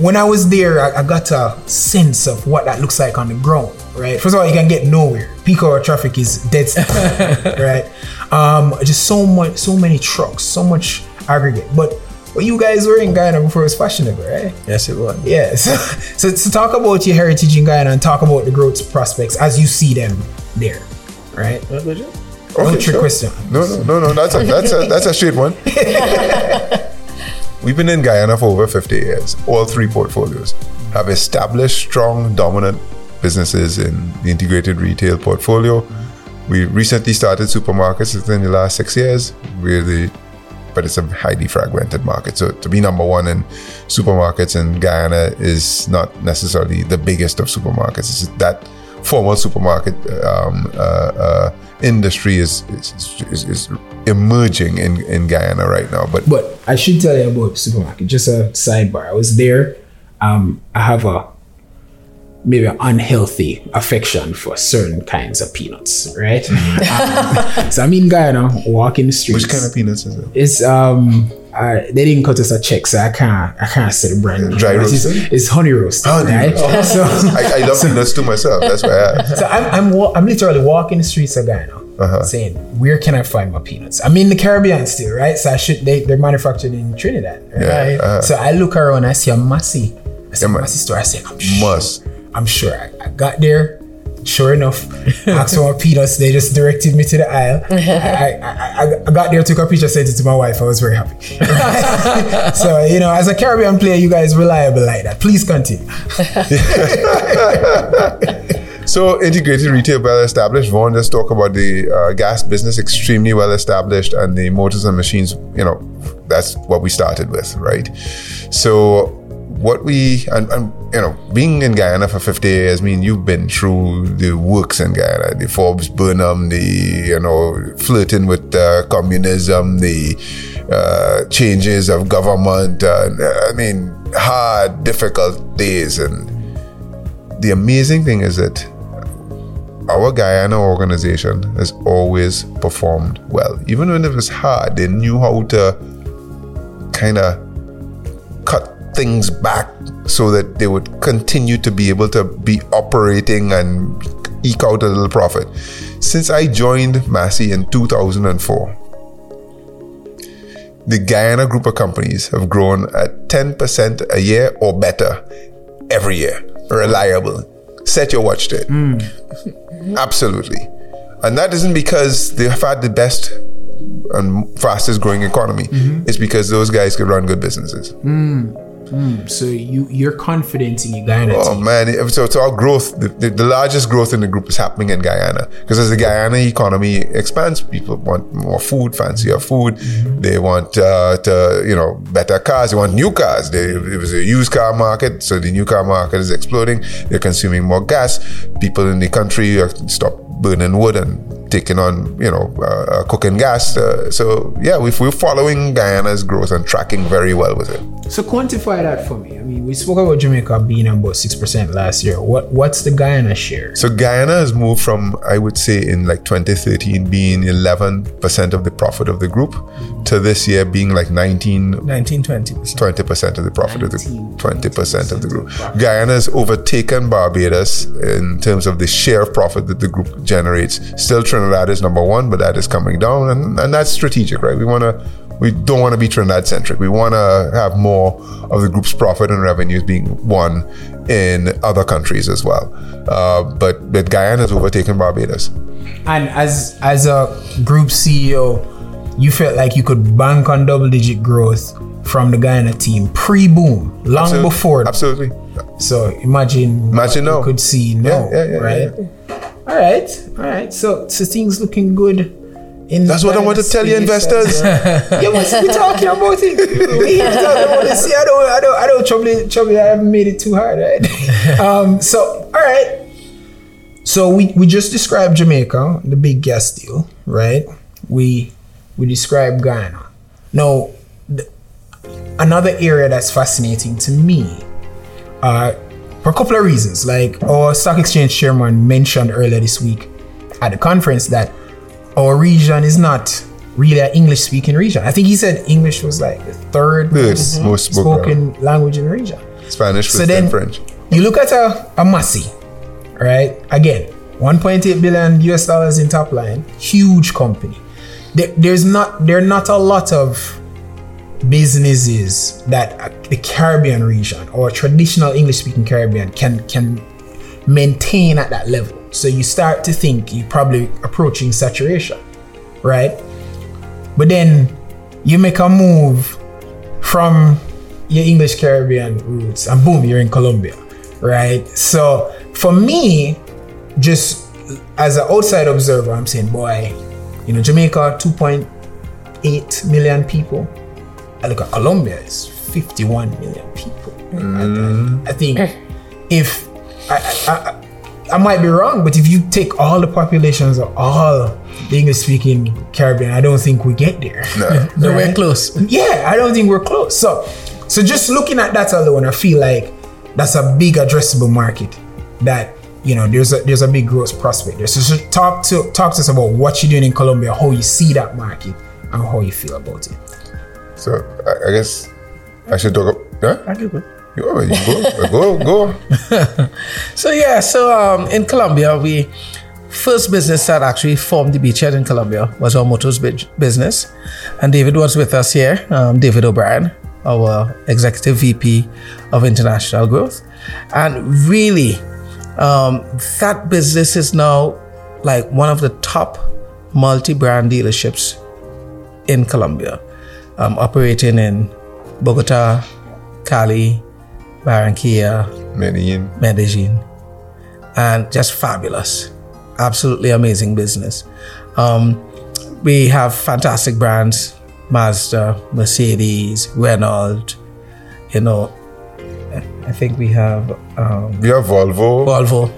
When I was there, I, I got a sense of what that looks like on the ground, right? First of all, you can get nowhere. Peak hour traffic is dead right? Um, just so much, so many trucks, so much aggregate. But well, you guys were in Guyana before it was fashionable, right? Yes, it was. Yeah. So, so, so talk about your heritage in Guyana and talk about the growth prospects as you see them there, right? No trick sure. question. No, no, no, no. That's a that's a that's a straight one. We've been in Guyana for over 50 years. All three portfolios have established strong, dominant businesses in the integrated retail portfolio. We recently started supermarkets within the last six years. The but it's a highly fragmented market. So to be number one in supermarkets in Guyana is not necessarily the biggest of supermarkets. It's that formal supermarket um, uh, uh, industry is is, is is emerging in, in Guyana right now. But But I should tell you about the supermarket. Just a sidebar. I was there. Um, I have a maybe an unhealthy affection for certain kinds of peanuts, right? Um, so I'm in Guyana, walking the streets. which kind of peanuts is it? It's um. Uh, they didn't cut us a check, so I can't. I can't say the brand. Dry But it's, it's honey roast, Honey right? So, I, I love peanuts too myself. That's why I so I'm I'm, I'm literally walking the streets of Guyana, Uh-huh. saying, "Where can I find my peanuts?" I'm in the Caribbean still, right? So I should they they're manufactured in Trinidad, right? uh-huh. So I look around, I see a Massy, I see Yeah, a. Massy store. I say, "I'm sure, Must. I'm sure." I, I got there. Sure enough, asked for my peanuts. They just directed me to the aisle. I, I, I, I got there, took a picture, sent it to my wife. I was very happy. so you know, as a Caribbean player, you guys reliable like that. Please continue. So integrated retail well established. Vaughn just talk about the uh, gas business extremely well established, and the motors and machines. You know, that's what we started with, right? So what we and, and you know, being in Guyana for 50 years, I mean, you've been through the works in Guyana, the Forbes Burnham, the you know, flirting with uh, communism, the uh, changes of government. Uh, I mean, hard, difficult days and the amazing thing is that our Guyana organization has always performed well. Even when it was hard, they knew how to kind of cut things back so that they would continue to be able to be operating and eke out a little profit. Since I joined Massy in 2004, the Guyana group of companies have grown at 10% a year or better every year. Reliable. Set your watch date. Hmm. Absolutely. And that isn't because they've had the best and fastest growing economy. Mm-hmm. It's because those guys could run good businesses. Hmm. So you you're confident in your Guyana Oh team. man! So, so our growth, the, the, the largest growth in the group is happening in Guyana because as the Guyana economy expands, people want more food, fancier food. They want uh, to, you know, better cars. They want new cars. They, it was a used car market, so the new car market is exploding. They're consuming more gas. People in the country stop burning wood and taking on, you know, uh, uh, cooking gas. Uh, so yeah, we, we're following Guyana's growth and tracking very well with it. So quantify that for me. I mean, we spoke about Jamaica being about six percent last year. What what's the Guyana share? So Guyana has moved from, I would say, in like 2013 being 11% of the profit of the group to this year being like 19, 19, 20%. 20% of the profit of the 20% of the group. Guyana has overtaken Barbados in terms of the share of profit that the group generates. Still Trinidad Trinidad is number one, but that is coming down, and, and that's strategic, right? We want to, we don't want to be Trinidad centric. We want to have more of the group's profit and revenues being won in other countries as well. Uh, but but Guyana has overtaken Barbados. And as as a group CEO, you felt like you could bank on double digit growth from the Guyana team pre boom, long Absolutely. before. Absolutely. So imagine, Imagine you could see now, Yeah, yeah, yeah, right? All right, all right. So so things looking good. In That's what I want to tell you, investors. yeah, we we talking about it. We to about it. See, I don't, I don't, I don't trouble, trouble. I haven't made it too hard, right? um. So, all right. So we we just described Jamaica, the big gas deal, right? We we described Guyana. Now, the, another area that's fascinating to me, uh, for a couple of reasons. Like our stock exchange chairman mentioned earlier this week at the conference that our region is not really an English speaking region. I think he said English was like the third Third most spoken. spoken language in the region. Spanish So then French. you look at a, a Massy, right? Again, 1.8 billion US dollars in top line, huge company. There, there's not there are not a lot of businesses that the Caribbean region or traditional English speaking Caribbean can can maintain at that level. So you start to think you're probably approaching saturation, right? But then you make a move from your English Caribbean roots and boom, you're in Colombia, right? So for me, just as an outside observer, I'm saying, boy, you know, Jamaica, 2.8 million people. I look at Colombia, it's 51 million people. I, I mm. think eh. if I, I, I, I might be wrong, but if you take all the populations of all the English speaking Caribbean, I don't think we get there. Nowhere Right? close. Yeah, I don't think we're close. So, so just looking at that alone, I feel like that's a big addressable market. That you know, there's a there's a big growth prospect there. So, so talk to talk to us about what you're doing in Colombia, how you see that market, and how you feel about it. So I, I guess I should talk. Yeah? I do. You go, you go, go, go. So yeah, so um, in Colombia, we first business that actually formed the beachhead in Colombia was our motors business, and David was with us here. Um, David O'Brien, our executive VP of international growth, and really, um, that business is now like one of the top multi-brand dealerships in Colombia, um, operating in Bogota, Cali, Barranquilla, Medellin. Medellin, and just fabulous, absolutely amazing business. Um, we have fantastic brands: Mazda, Mercedes, Renault. You know, I think we have um, We have Volvo. Volvo.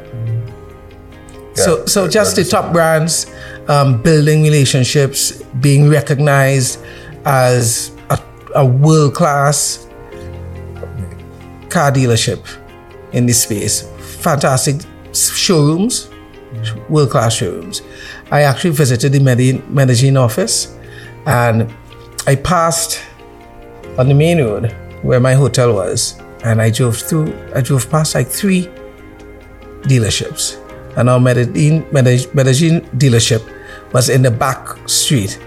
so, Yeah, so that- just the top brands, um, building relationships, being recognized as a, a world class car dealership in this space. Fantastic showrooms, world class showrooms. I actually visited the Medellin, Medellin office and I passed on the main road where my hotel was and I drove through, I drove past like three dealerships. And our Medellin, Medellin, dealership was in the back street.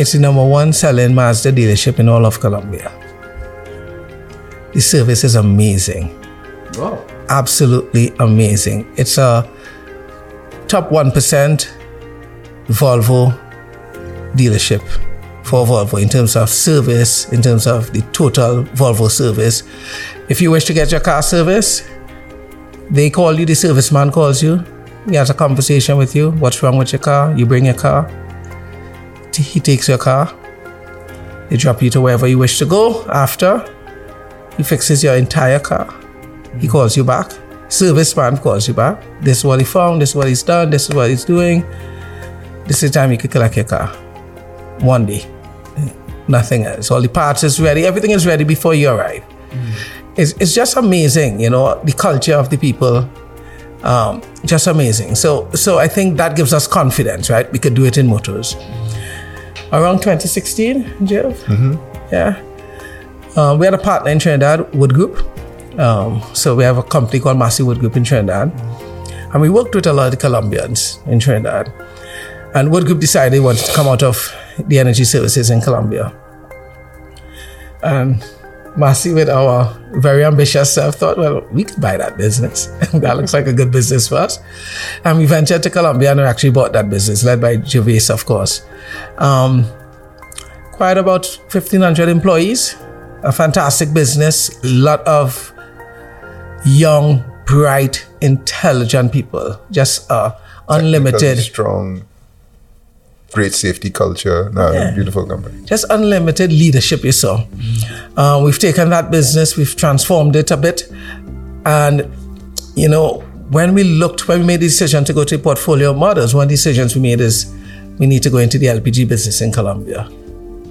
It's the number one selling Mazda dealership in all of Colombia. The service is amazing. Wow. Absolutely amazing. It's a top 1% Volvo dealership for Volvo in terms of service, in terms of the total Volvo service. If you wish to get your car service, they call you, the serviceman calls you, he has a conversation with you. What's wrong with your car? You bring your car. He takes your car. They drop you to wherever you wish to go. After, he fixes your entire car. He hmm. calls you back. Serviceman calls you back. This is what he found. This is what he's done. This is what he's doing. This is the time you could collect your car. One day. Nothing else. All the parts is ready. Everything is ready before you arrive. Hmm. It's, it's just amazing, you know, the culture of the people. Um, just amazing. So, so I think that gives us confidence, right? We could do it in motors. Hmm. Around 2016, Jeff. Yeah. Um, we had a partner in Trinidad, Wood Group. Um, so we have a company called Massy Wood Group in Trinidad. And we worked with a lot of the Colombians in Trinidad. And Wood Group decided they wanted to come out of the energy services in Colombia. And Massy, with our very ambitious self, thought, well, we could buy that business. that looks like a good business for us. And we ventured to Colombia and we actually bought that business, led by Gervase, of course. Um, quite about 1,500 employees, a fantastic business, a lot of young, bright, intelligent people, just uh, unlimited. Strong, great safety culture. No, Yeah. beautiful company. just unlimited leadership you saw uh, we've taken that business we've transformed it a bit and you know when we looked when we made the decision to go to portfolio models one of the decisions we made is we need to go into the lpg business in colombia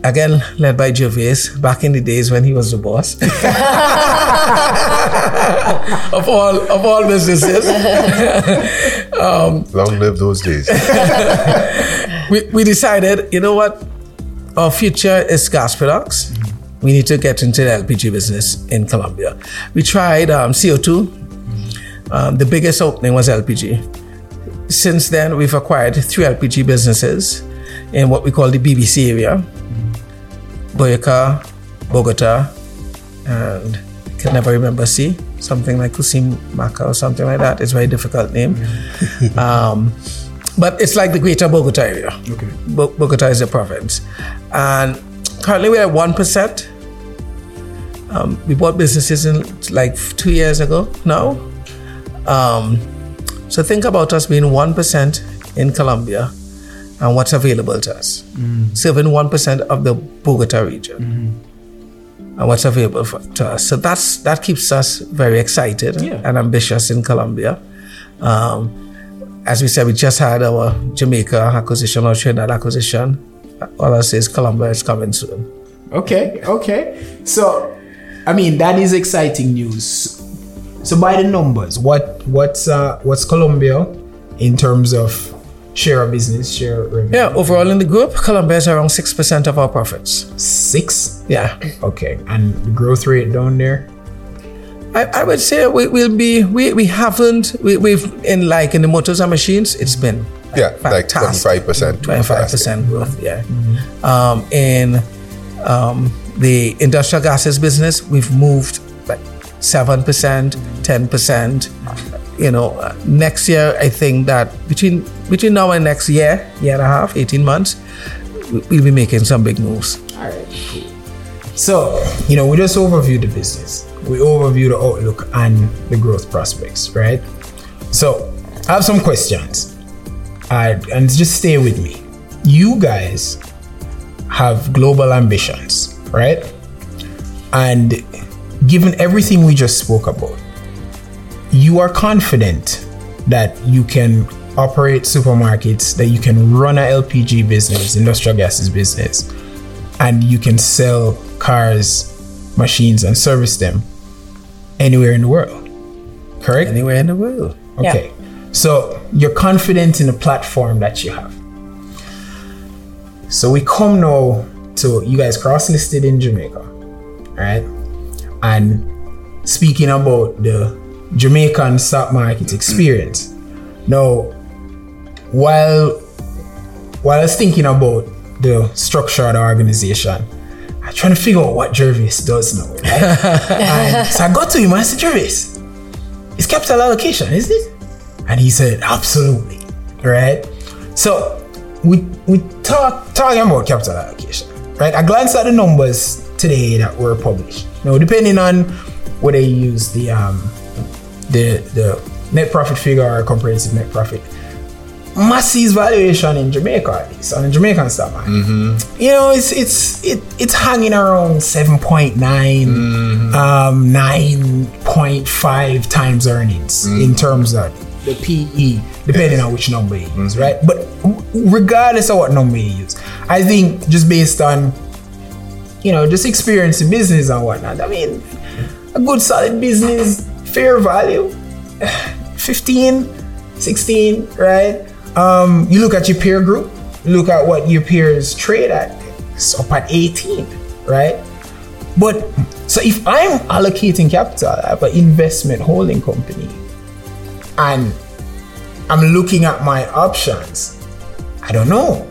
again led by gervase back in the days when he was the boss of all of all businesses Long live those days. we, we decided, you know what? Our future is gas products. We need to get into the LPG business in Colombia. We tried um, CO2. Um, the biggest opening was LPG. Since then, we've acquired three LPG businesses in what we call the BBC area Boyacá, Bogota, and I can never remember C, something like Cusimaca or something like that. It's a very difficult name. um, but it's like the greater Bogota area. Okay. Bo- Bogota is a province. And currently we're at 1%. Um, we bought businesses in like two years ago now. Um, so think about us being 1% in Colombia and what's available to us. Serving 1% of the Bogota region. And what's available for, to us. So that's that keeps us very excited Yeah. and ambitious in Colombia. Um, as we said, we just had our Jamaica acquisition or Trinidad acquisition. All I say is Colombia is coming soon. Okay, okay. So, I mean, that is exciting news. So, by the numbers, what what's uh, what's Colombia in terms of share of business, share of revenue? Yeah, overall in the group, Colombia is around 6% of our profits. Six. Yeah. Okay, and the growth rate down there. I, I would say we will be, we, we haven't, we, we've, in like in the motors and machines, it's been Yeah, like 25%. 25% growth, yeah. Um, in um, the industrial gases business, we've moved like 7%, 10%. You know, next year, I think that between between now and next year, year and a half, 18 months, we- we'll be making some big moves. All right, cool. So, you know, we just overviewed the business. We overviewed the outlook and the growth prospects, right? So, I have some questions. Uh, and just stay with me. You guys have global ambitions, right? And given everything we just spoke about, you are confident that you can operate supermarkets, that you can run a LPG business, industrial gases business, and you can sell cars, machines, and service them anywhere in the world. Correct? Anywhere in the world. Yeah. Okay. So you're confident in the platform that you have. So we come now to you guys cross listed in Jamaica, right? And speaking about the Jamaican stock market experience. Now, while while I was thinking about the structure of the organization, I'm trying to figure out what Gervase does now. Right? so I got to him and I said, Gervase, it's capital allocation, isn't it? And he said, absolutely. Right? So we we talk talking about capital allocation. Right? I glanced at the numbers today that were published. Now, depending on whether you use the um the the net profit figure or comprehensive net profit, Massy's valuation in Jamaica at least on the Jamaican stock market. Mm-hmm. You know, it's it's it, it's hanging around 7.9, mm-hmm. um, 9.5 times earnings in mm-hmm. terms of the PE, depending on which number you use, right? But regardless of what number you use, I think just based on you know just experience in business and whatnot, I mean, a good solid business, fair value, 15, 16, right? Um, you look at your peer group, look at what your peers trade at, it's up at 18, right? But so if I'm allocating capital, I have an investment holding company, and I'm looking at my options. I don't know.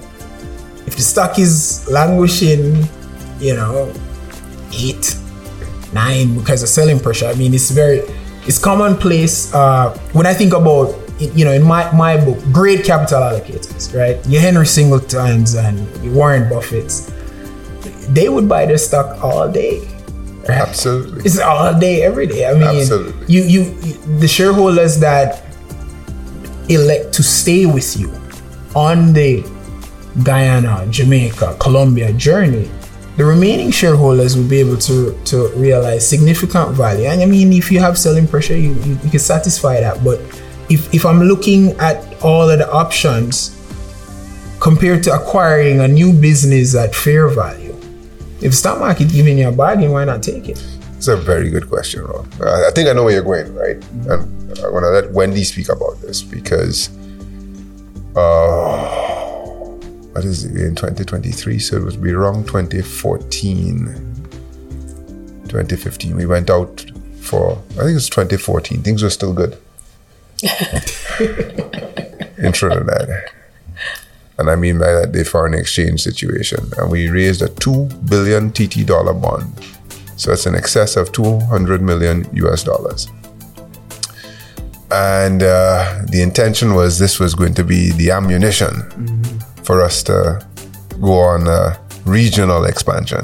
If the stock is languishing, you know, eight, nine because of selling pressure. I mean, it's very, it's commonplace. Uh, when I think about, you know, in my, my book, great capital allocators, right? Your Henry Singletons and your Warren Buffett's, they would buy their stock all day. right? Absolutely. It's all day, every day. I mean, Absolutely. you, you, you, the shareholders that elect to stay with you on the Guyana, Jamaica, Colombia journey, the remaining shareholders will be able to, to realize significant value. And I mean, if you have selling pressure, you, you, you can satisfy that. But if, if I'm looking at all of the options compared to acquiring a new business at fair value, if the stock market giving you a bargain, why not take it? It's a very good question, Rob. I think I know where you're going, right? And I'm gonna let Wendy speak about this because, uh, what is it in 2023? So it would be wrong 2014, 2015. We went out for I think it's 2014. Things were still good in Trinidad. And I mean by that the foreign exchange situation. And we raised a two billion TT dollar bond. So it's in excess of 200 million US dollars. And uh, the intention was this was going to be the ammunition for us to go on a regional expansion.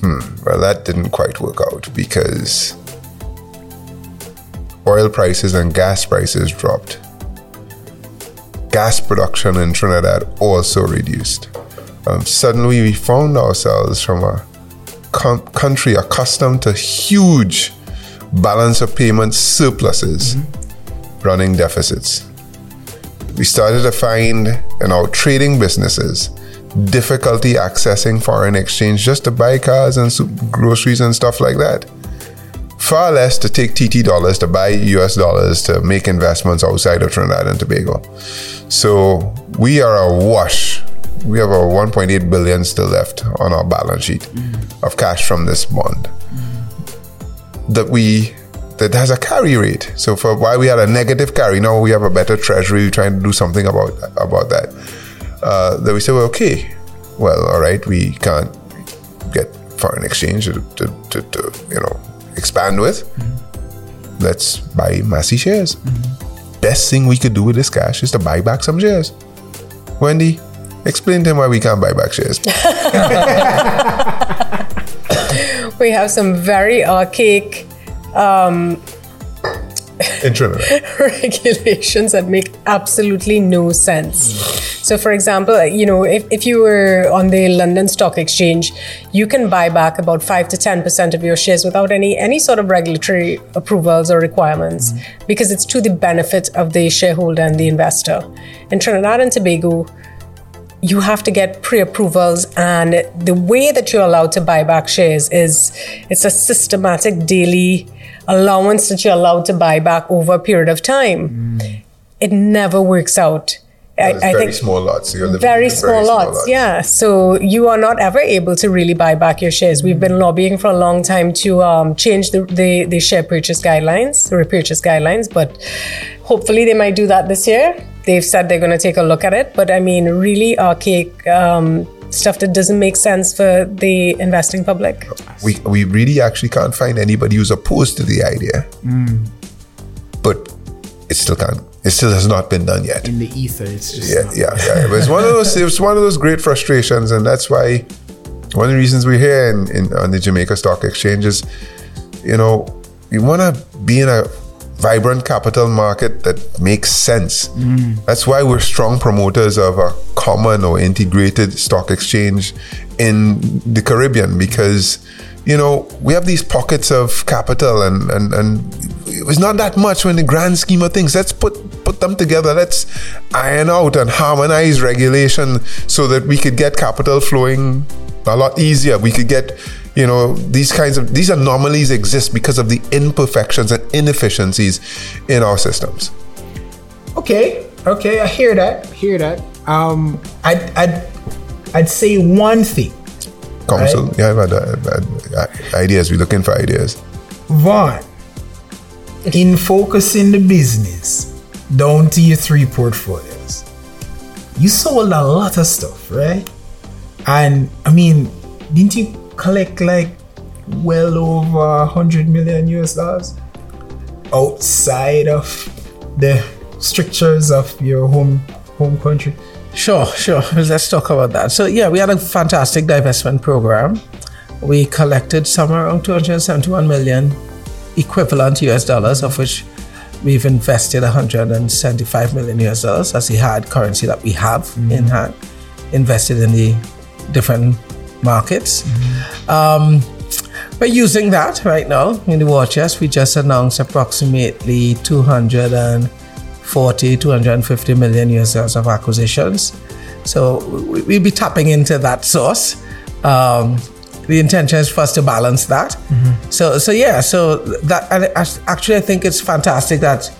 Hmm, well, that didn't quite work out because oil prices and gas prices dropped. Gas production in Trinidad also reduced. Um, suddenly, we found ourselves from a com- country accustomed to huge balance of payment surpluses running deficits. We started to find in our trading businesses difficulty accessing foreign exchange just to buy cars and groceries and stuff like that. Far less to take TT dollars to buy US dollars to make investments outside of Trinidad and Tobago. So we are awash. We have a 1.8 billion still left on our balance sheet mm. of cash from this bond that we that has a carry rate. So for why we had a negative carry, now we have a better treasury. We're trying to do something about about that. Uh, that we say, well, okay, well, all right, we can't get foreign exchange to, to, to, to you know expand with. Let's buy Massy shares. Best thing we could do with this cash is to buy back some shares. Wendy, explain to him why we can't buy back shares. We have some very archaic Um, in Trinidad. regulations that make absolutely no sense. So, for example, uh, you know, if, if you were on the London Stock Exchange, you can buy back about five to ten percent of your shares without any any sort of regulatory approvals or requirements, mm-hmm. because it's to the benefit of the shareholder and the investor. In Trinidad and Tobago, you have to get pre-approvals and the way that you're allowed to buy back shares is it's a systematic daily allowance that you're allowed to buy back over a period of time. It never works out. I, I very think small lots. Very in small lots. yeah. So you are not ever able to really buy back your shares. We've been lobbying for a long time to um, change the, the, the share purchase guidelines the repurchase guidelines but hopefully they might do that this year they've said they're going to take a look at it but i mean really archaic um, stuff that doesn't make sense for the investing public we, we really actually can't find anybody who's opposed to the idea. But it still can't. It still has not been done yet. In the ether, it's just Yeah, not- yeah, yeah. But it's one of those. It's one of those great frustrations, and that's why one of the reasons we're here in, in on the Jamaica Stock Exchange is, you know, you want to be in a vibrant capital market that makes sense. Mm. That's why we're strong promoters of a common or integrated stock exchange in the Caribbean because you know we have these pockets of capital and and and it's not that much when the grand scheme of things. Let's put put them together. Let's iron out and harmonize regulation so that we could get capital flowing a lot easier. We could get you know these kinds of these anomalies exist because of the imperfections and inefficiencies in our systems Okay, okay, I hear that. I Hear that. Um, I'd, I'd, I'd say one thing. council yeah I've had, uh, uh, ideas we're looking for ideas Vaughn, in focusing the business down to your three portfolios, you sold a lot of stuff, right? And I mean, didn't you collect like well over 100 million US dollars outside of the strictures of your home home country? Sure, sure. Let's talk about that. So, yeah, we had a fantastic divestment program. We collected somewhere around 271 million equivalent US dollars, of which we've invested 175 million US dollars as the hard currency that we have mm-hmm. in hand, invested in the different markets. Mm-hmm. Um, we're using that right now in the war chest. We just announced approximately 240, 250 million US dollars of acquisitions. So we'll be tapping into that source. Um, the intention is for us to balance that. Mm-hmm. So, so yeah, so that and actually, I think it's fantastic that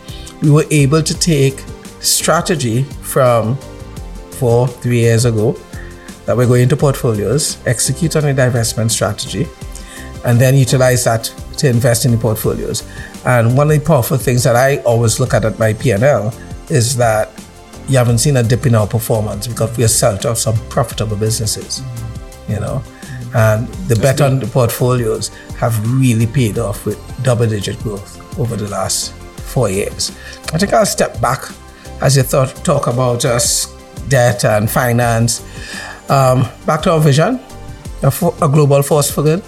we were able to take strategy from four, three years ago that we're going into portfolios, execute on a divestment strategy, and then utilize that to invest in the portfolios. And one of the powerful things that I always look at at my P&L is that you haven't seen a dip in our performance because we are sold off some profitable businesses, you know. And the bet on the portfolios have really paid off with double digit growth over the last four years. I think I'll step back as you thought, talk about just debt and finance. Um, back to our vision a, a global force for good,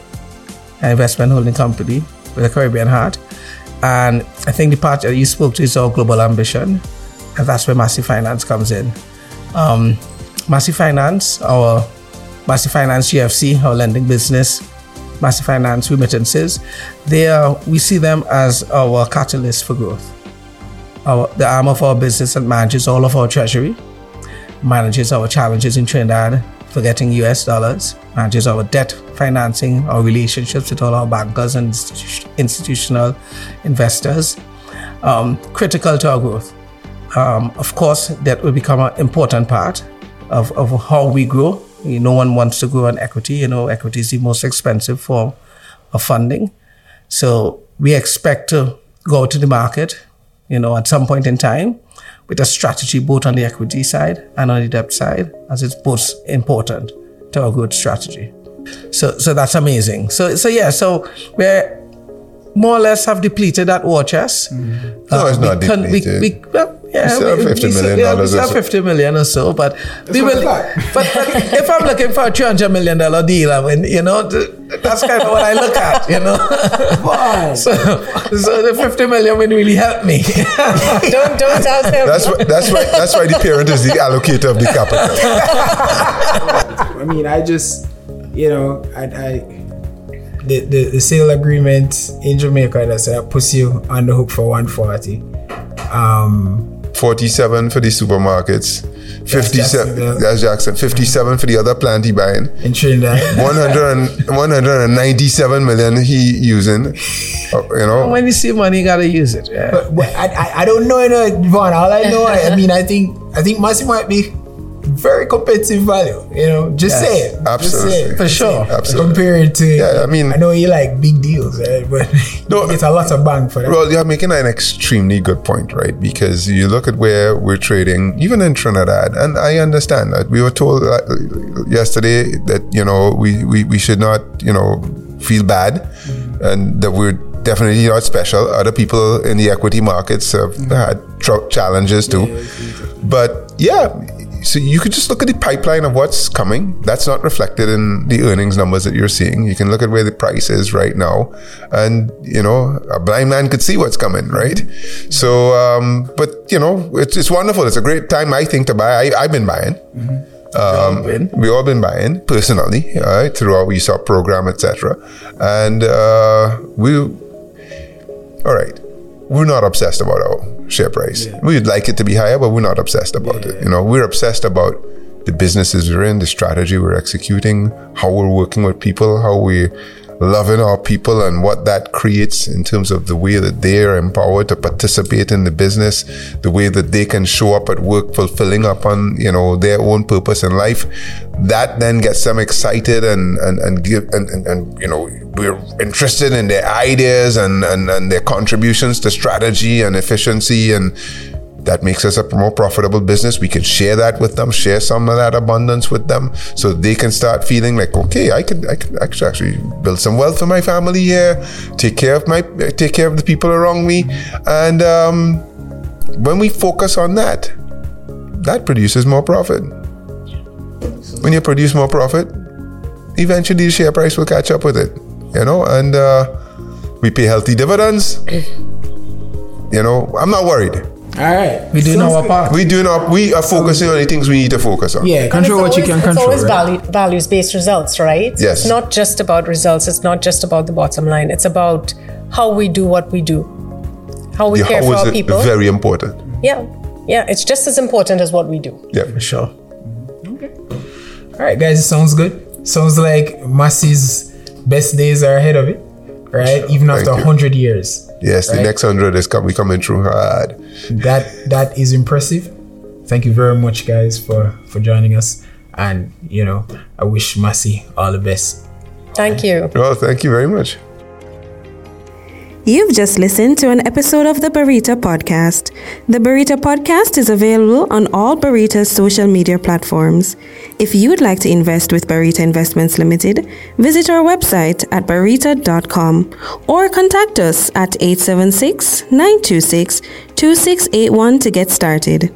an investment holding company with a Caribbean heart. And I think the part that you spoke to is our global ambition, and that's where Massy Finance comes in. Um, Massy Finance, our Massy Finance GFC, our lending business, Massy Finance remittances, they are, we see them as our catalyst for growth. Our, the arm of our business that manages all of our treasury, manages our challenges in Trinidad for getting US dollars, manages our debt financing, our relationships with all our bankers and institutional investors, um, critical to our growth. Um, of course, that will become an important part of, of how we grow no one wants to grow on equity. You know, equity is the most expensive form of funding. So we expect to go to the market, you know, at some point in time with a strategy both on the equity side and on the debt side, as it's both important to a good strategy. So, so that's amazing. So, so yeah, so we're more or less have depleted that war chest. Mm-hmm. no, it's not can, depleted. We, we, well, yeah, still we, 50 we, million yeah, dollars. We still 50 million or so, but That's we will. But, but if I'm looking for a 200 million dollar deal, I mean, you know, that's kind of what I look at, you know. so, so the 50 million would really help me. don't don't tell him. That's why, that's why that's why the parent is the allocator of the capital. I mean, I just, you know, I, I the, the, the sale agreement in Jamaica that said that puts you on the hook for 140. Um, 47 for the supermarkets. 57 Jacksonville. that's Jackson. 57 for the other plant he buying. in Trinidad. 100 and, 197 million he using. Uh, you know, when you see money, you gotta use it. Yeah. but, but I, I, I don't know, you know, Vaughn. All I know, I, I mean, I think I think Massy might be very competitive value. You know, just Yes. say it. Just say Absolutely. For Just sure. say it. Absolutely. Compared to, Yeah, I mean- I know you like big deals, right? but No, it's a lot of bang for that. Well, you're making an extremely good point, right? Because you look at where we're trading, even in Trinidad, and I understand that we were told uh, yesterday that you know we, we, we should not you know feel bad, and that we're definitely not special. Other people in the equity markets have had tr- challenges too, but yeah. So you could just look at the pipeline of what's coming. That's not reflected in the earnings numbers that you're seeing. You can look at where the price is right now, and you know a blind man could see what's coming, right? So, um, but you know, it's it's wonderful. It's a great time, I think, to buy. I, I've been buying. Um, been. we all been buying personally, all right, through our ESOP program, etc. And uh, we, all right, we're not obsessed about our share price. We'd like it to be higher, but we're not obsessed about it. You know, we're obsessed about the businesses we're in, the strategy we're executing, how we're working with people, how we loving our people and what that creates in terms of the way that they are empowered to participate in the business, the way that they can show up at work fulfilling upon, you know, their own purpose in life. That then gets them excited and, and, and give, and, and, and you know, we're interested in their ideas and, and, and their contributions to strategy and efficiency and, that makes us a more profitable business. We can share that with them, share some of that abundance with them, so they can start feeling like, okay, I can, I can actually build some wealth for my family here, take care of my, take care of the people around me, and um, when we focus on that, that produces more profit. When you produce more profit, eventually the share price will catch up with it, you know, and uh, we pay healthy dividends. You know, I'm not worried. All right. We doing Sounds our part. We do not. We are focusing on the things we need to focus on. Yeah, control what you can control. it's always right? value, values based results, right? So Yes. It's not just about results. It's not just about the bottom line. It's about how we do what we do, how we The care how for is our it people. very important. yeah, yeah. It's just as important as what we do. Yeah. For sure. Okay. All right, guys, it sounds good. Sounds like Massy's best days are ahead of it, right? Even after you. 100 years. Yes, the next hundred is coming coming through hard. That That is impressive. Thank you very much, guys, for, for joining us. And, you know, I wish Massy all the best. Thank you. Well, thank you very much. You've just listened to an episode of the Barita Podcast. The Barita Podcast is available on all Barita's social media platforms. If you would like to invest with Barita Investments Limited, visit our website at barita.com or contact us at 876 926 2681 to get started.